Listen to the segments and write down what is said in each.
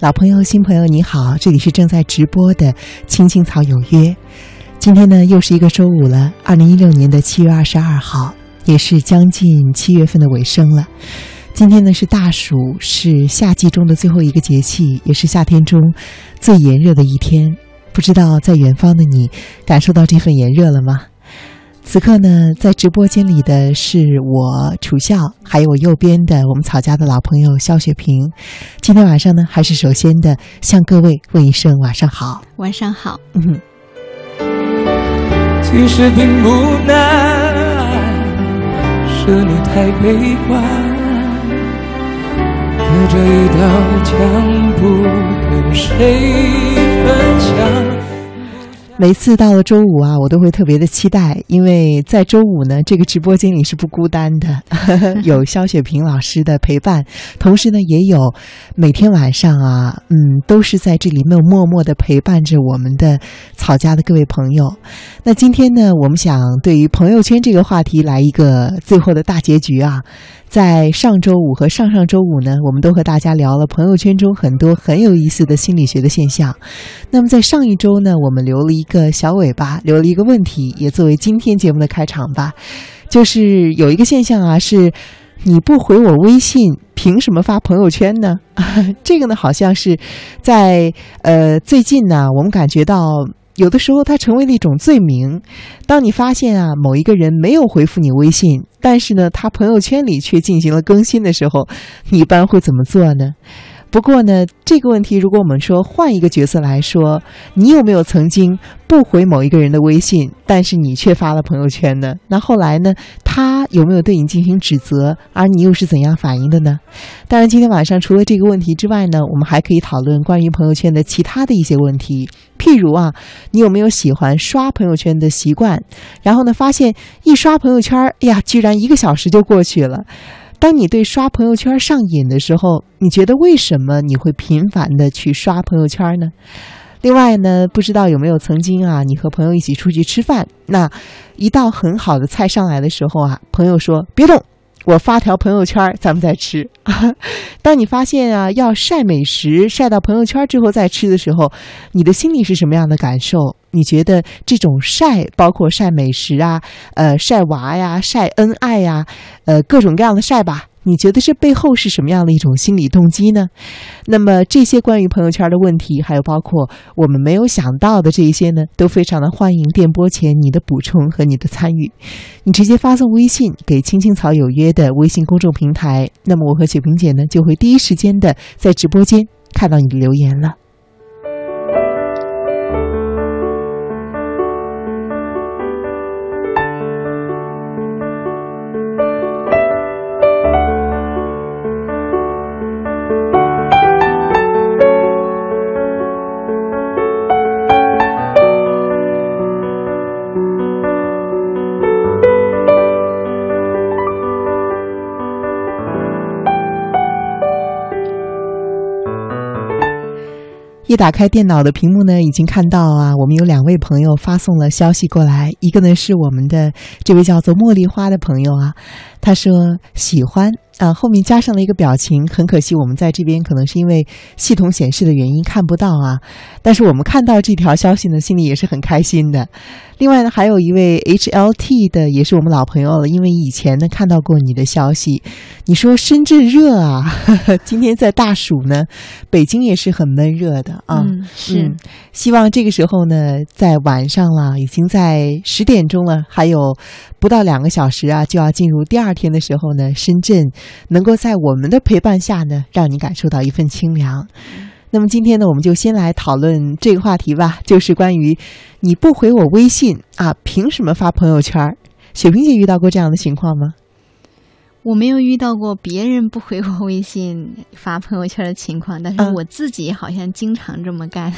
老朋友、新朋友，你好，这里是正在直播的《青青草有约》。今天呢，又是一个周五了，二零一六年的七月二十二号，也是将近七月份的尾声了。今天呢是大暑，是夏季中的最后一个节气，也是夏天中最炎热的一天。不知道在远方的你，感受到这份炎热了吗？此刻呢，在直播间里的是我楚笑，还有我右边的我们草家的老朋友肖雪萍。今天晚上呢，还是首先的向各位问一声晚上好。晚上好。嗯，其实并不难，是你太悲观，隔着一道墙不跟谁分享。每次到了周五啊，我都会特别的期待，因为在周五呢，这个直播间里是不孤单的，有肖雪萍老师的陪伴，同时呢，也有每天晚上啊，嗯，都是在这里面默默的陪伴着我们的草家的各位朋友。那今天呢，我们想对于朋友圈这个话题来一个最后的大结局啊。在上周五和上上周五呢，我们都和大家聊了朋友圈中很多很有意思的心理学的现象。那么在上一周呢，我们留了一个小尾巴，留了一个问题，也作为今天节目的开场吧。就是有一个现象啊，是你不回我微信，凭什么发朋友圈呢？这个呢，好像是在呃最近呢，我们感觉到。有的时候，它成为了一种罪名。当你发现啊，某一个人没有回复你微信，但是呢，他朋友圈里却进行了更新的时候，你一般会怎么做呢？不过呢，这个问题，如果我们说换一个角色来说，你有没有曾经不回某一个人的微信，但是你却发了朋友圈呢？那后来呢，他有没有对你进行指责，而你又是怎样反应的呢？当然，今天晚上除了这个问题之外呢，我们还可以讨论关于朋友圈的其他的一些问题，譬如啊，你有没有喜欢刷朋友圈的习惯？然后呢，发现一刷朋友圈，哎呀，居然一个小时就过去了。当你对刷朋友圈上瘾的时候，你觉得为什么你会频繁的去刷朋友圈呢？另外呢，不知道有没有曾经啊，你和朋友一起出去吃饭，那一道很好的菜上来的时候啊，朋友说别动，我发条朋友圈，咱们再吃。当你发现啊，要晒美食晒到朋友圈之后再吃的时候，你的心里是什么样的感受？你觉得这种晒，包括晒美食啊，呃，晒娃呀，晒恩爱呀，呃，各种各样的晒吧？你觉得这背后是什么样的一种心理动机呢？那么这些关于朋友圈的问题，还有包括我们没有想到的这一些呢，都非常的欢迎电波前你的补充和你的参与。你直接发送微信给“青青草有约”的微信公众平台，那么我和雪萍姐呢，就会第一时间的在直播间看到你的留言了。一打开电脑的屏幕呢，已经看到啊，我们有两位朋友发送了消息过来。一个呢是我们的这位叫做茉莉花的朋友啊，他说喜欢啊，后面加上了一个表情。很可惜，我们在这边可能是因为系统显示的原因看不到啊。但是我们看到这条消息呢，心里也是很开心的。另外呢，还有一位 HLT 的，也是我们老朋友了，因为以前呢看到过你的消息。你说深圳热啊，今天在大暑呢，北京也是很闷热的啊。是，希望这个时候呢，在晚上了，已经在十点钟了，还有不到两个小时啊，就要进入第二天的时候呢，深圳能够在我们的陪伴下呢，让你感受到一份清凉。那么今天呢，我们就先来讨论这个话题吧，就是关于你不回我微信啊，凭什么发朋友圈？雪萍姐遇到过这样的情况吗？我没有遇到过别人不回我微信发朋友圈的情况，但是我自己好像经常这么干，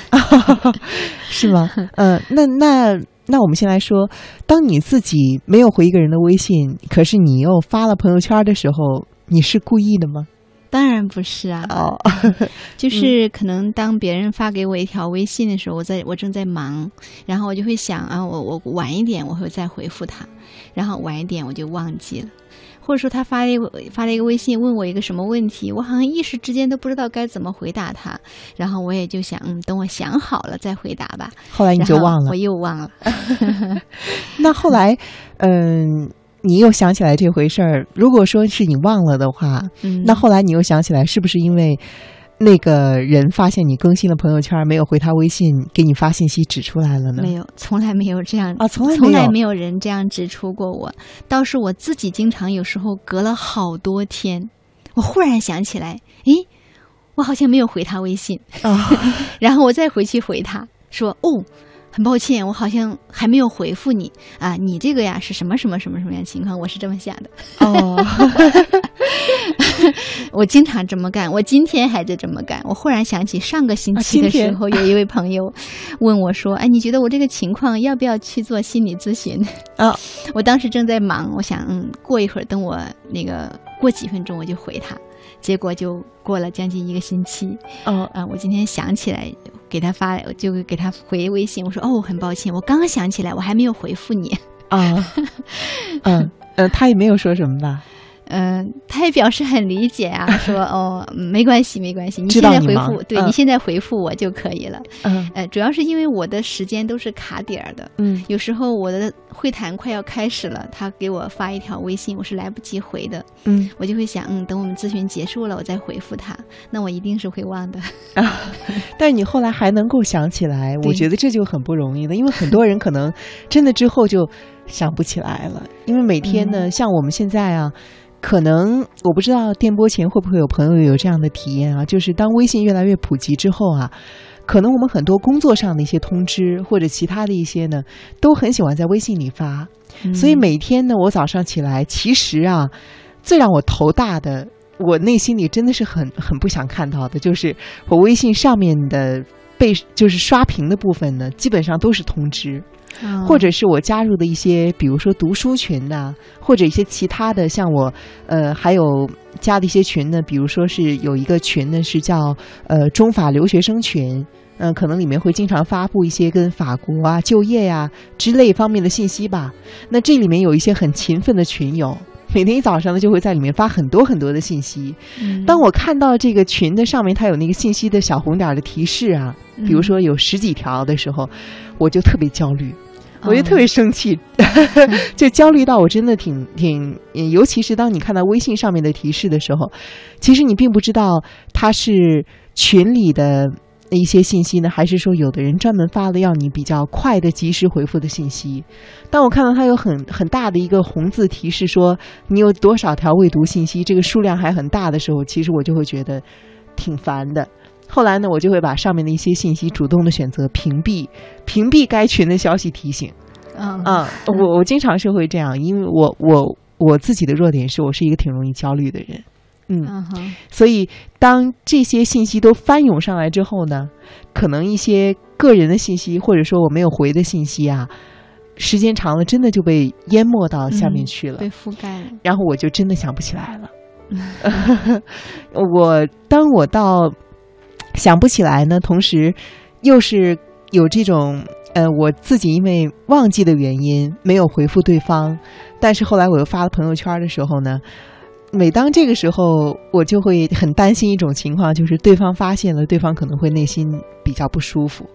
是吗？嗯，那那那我们先来说，当你自己没有回一个人的微信，可是你又发了朋友圈的时候，你是故意的吗？当然不是啊，哦，就是可能当别人发给我一条微信的时候，我在我正在忙，然后我就会想啊，我我晚一点我会再回复他，然后晚一点我就忘记了，或者说他发了一个发了一个微信问我一个什么问题，我好像一时之间都不知道该怎么回答他，然后我也就想，嗯，等我想好了再回答吧。后来你就忘了，我又忘了。那后来，嗯，你又想起来这回事儿。如果说是你忘了的话，嗯，那后来你又想起来，是不是因为那个人发现你更新了朋友圈，没有回他微信，给你发信息指出来了呢？没有，从来没有这样啊，从来从来没有人这样指出过我。倒是我自己经常有时候隔了好多天，我忽然想起来，诶，我好像没有回他微信哦，然后我再回去回他说，哦。很抱歉，我好像还没有回复你啊！你这个呀是什么什么什么什么样情况？我是这么想的哦，我经常这么干，我今天还在这么干。我忽然想起上个星期的时候，有一位朋友问我说：“哎，你觉得我这个情况要不要去做心理咨询？”啊，我当时正在忙，我想嗯，过一会儿等我那个过几分钟我就回他。结果就过了将近一个星期，哦啊，我今天想起来给他发，就给他回微信，我说哦，很抱歉，我刚刚想起来，我还没有回复你啊，嗯呃，他也没有说什么吧。嗯，他也表示很理解啊，说哦，没关系，没关系，你现在回复，对你现在回复我就可以了。嗯，呃，主要是因为我的时间都是卡点儿的，嗯，有时候我的会谈快要开始了，他给我发一条微信，我是来不及回的，嗯，我就会想，嗯，等我们咨询结束了，我再回复他，那我一定是会忘的啊。但是你后来还能够想起来，我觉得这就很不容易了，因为很多人可能真的之后就想不起来了，因为每天呢，像我们现在啊。可能我不知道电波前会不会有朋友有这样的体验啊，就是当微信越来越普及之后啊，可能我们很多工作上的一些通知或者其他的一些呢，都很喜欢在微信里发。所以每天呢，我早上起来，其实啊，最让我头大的，我内心里真的是很很不想看到的，就是我微信上面的被就是刷屏的部分呢，基本上都是通知。或者是我加入的一些，比如说读书群呐，或者一些其他的，像我，呃，还有加的一些群呢，比如说是有一个群呢，是叫呃中法留学生群，嗯，可能里面会经常发布一些跟法国啊就业呀之类方面的信息吧。那这里面有一些很勤奋的群友，每天一早上呢就会在里面发很多很多的信息。当我看到这个群的上面它有那个信息的小红点的提示啊，比如说有十几条的时候，我就特别焦虑。我就特别生气，就焦虑到我真的挺挺，尤其是当你看到微信上面的提示的时候，其实你并不知道它是群里的一些信息呢，还是说有的人专门发了要你比较快的及时回复的信息。当我看到它有很很大的一个红字提示说你有多少条未读信息，这个数量还很大的时候，其实我就会觉得挺烦的。后来呢，我就会把上面的一些信息主动的选择屏蔽，屏蔽该群的消息提醒。嗯啊，我我经常是会这样，因为我我我自己的弱点是我是一个挺容易焦虑的人。嗯，所以当这些信息都翻涌上来之后呢，可能一些个人的信息或者说我没有回的信息啊，时间长了真的就被淹没到下面去了，被覆盖了，然后我就真的想不起来了。我当我到。想不起来呢，同时又是有这种呃，我自己因为忘记的原因没有回复对方，但是后来我又发了朋友圈的时候呢，每当这个时候，我就会很担心一种情况，就是对方发现了，对方可能会内心比较不舒服。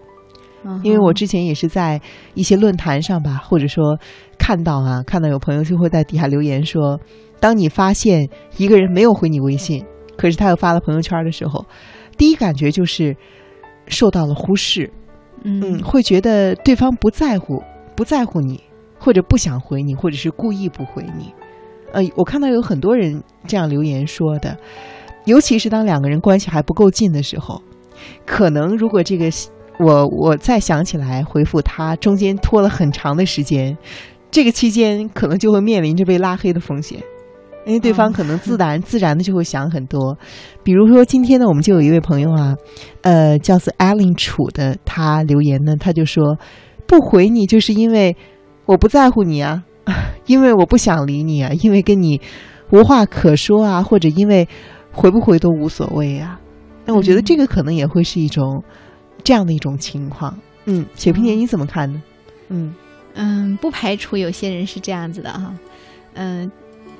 因为我之前也是在一些论坛上吧，或者说看到啊，看到有朋友就会在底下留言说，当你发现一个人没有回你微信，可是他又发了朋友圈的时候。第一感觉就是受到了忽视，嗯，会觉得对方不在乎，不在乎你，或者不想回你，或者是故意不回你。呃，我看到有很多人这样留言说的，尤其是当两个人关系还不够近的时候，可能如果这个我我再想起来回复他，中间拖了很长的时间，这个期间可能就会面临着被拉黑的风险。因为对方可能自 然自然的就会想很多，比如说今天呢，我们就有一位朋友啊，呃，叫做 Allen 楚的，他留言呢，他就说不回你就是因为我不在乎你啊，因为我不想理你啊，因为跟你无话可说啊，或者因为回不回都无所谓啊。那我觉得这个可能也会是一种这样的一种情况。嗯，雪萍姐你怎么看呢？嗯嗯，不排除有些人是这样子的哈，嗯。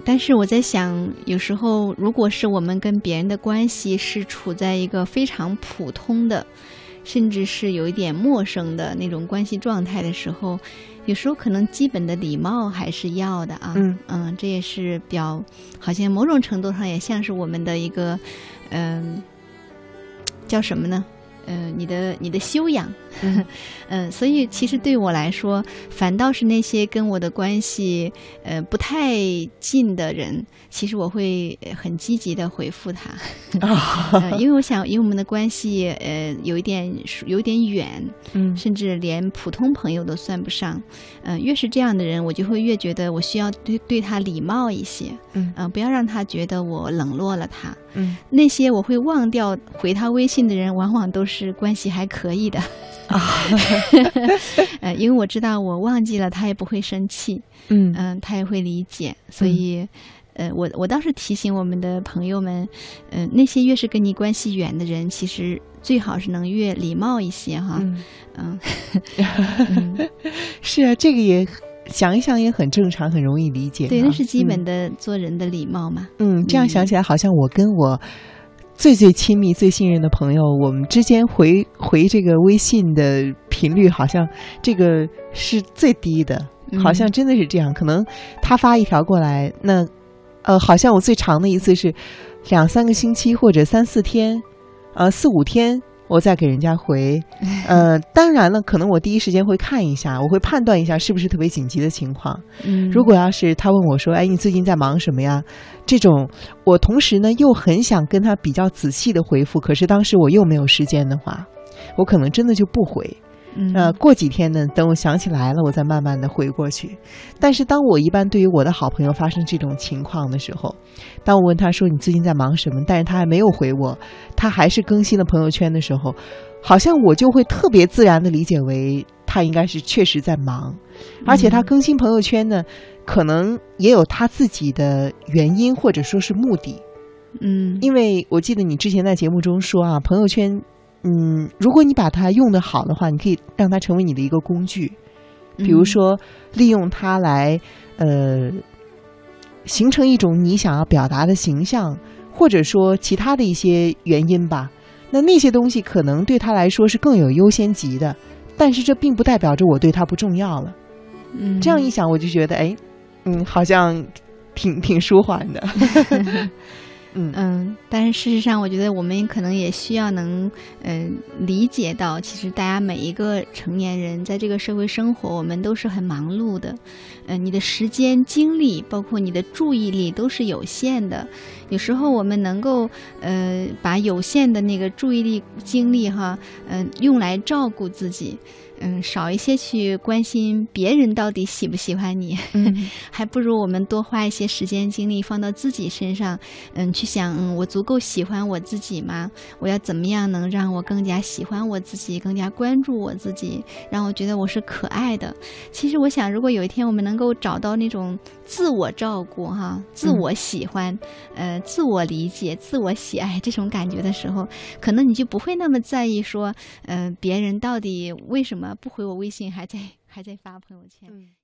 但是我在想，有时候如果是我们跟别人的关系是处在一个非常普通的，甚至是有一点陌生的那种关系状态的时候，有时候可能基本的礼貌还是要的啊。嗯这也是表，好像某种程度上也像是我们的一个，嗯、叫什么呢？呃，你的你的修养，嗯、所以其实对我来说，反倒是那些跟我的关系呃不太近的人，其实我会呃很积极的回复他，呃，因为我想，因为我们的关系呃有一点有点远，嗯。甚至连普通朋友都算不上，嗯、越是这样的人，我就会越觉得我需要对对他礼貌一些，嗯。嗯、不要让他觉得我冷落了他。嗯。那些我会忘掉回他微信的人，往往都是关系还可以的。啊 呃，因为我知道我忘记了，他也不会生气，嗯。嗯、他也会理解，所以。呃，我我倒是提醒我们的朋友们，嗯、那些越是跟你关系远的人，其实最好是能越礼貌一些哈，嗯，嗯，嗯。是啊，这个也想一想也很正常，很容易理解啊。对，那是基嗯本的做人的礼貌嘛。嗯，这样想起来，好像我跟我最最亲密、最信任的朋友，我们之间回回这个微信的频率，好像这个是最低的，嗯好像真的是这样。可能他发一条过来，那呃，好像我最长的一次是两三个星期或者三四天，呃，四五天。我再给人家回，呃，当然了，可能我第一时间会看一下，我会判断一下是不是特别紧急的情况。嗯，如果要是他问我说：“哎，你最近在忙什么呀？”这种，我同时呢又很想跟他比较仔细的回复，可是当时我又没有时间的话，我可能真的就不回。嗯。呃，过几天呢，等我想起来了，我再慢慢的回过去。但是当我一般对于我的好朋友发生这种情况的时候，当我问他说你最近在忙什么，但是他还没有回我，他还是更新了朋友圈的时候，好像我就会特别自然的理解为他应该是确实在忙，而且他嗯更新朋友圈呢，可能也有他自己的原因或者说是目的。嗯，因为我记得你之前在节目中说啊，朋友圈，嗯，如果你把它用得好的话，你可以让它成为你的一个工具，比如嗯说利用它来，呃，形成一种你想要表达的形象，或者说其他的一些原因吧。那那些东西可能对他来说是更有优先级的，但是这并不代表着我对他不重要了。嗯，这样一想，我就觉得，哎，嗯，好像挺挺舒缓的。嗯，但是事实上，我觉得我们可能也需要能，嗯、理解到，其实大家每一个成年人在这个社会生活，我们都是很忙碌的，嗯、你的时间、精力，包括你的注意力都是有限的。有时候我们能够，呃，把有限的那个注意力、精力哈，嗯、用来照顾自己，嗯，少一些去关心别人到底喜不喜欢你，嗯 还不如我们多花一些时间精力放到自己身上，嗯，去想，嗯，我足够喜欢我自己吗？我要怎么样能让我更加喜欢我自己，更加关注我自己，让我觉得我是可爱的？其实我想，如果有一天我们能够找到那种自我照顾、哈，自我喜欢，呃，自我理解、自我喜爱这种感觉的时候，可能你就不会那么在意说，呃，别人到底为什么不回我微信，还在还在发朋友圈。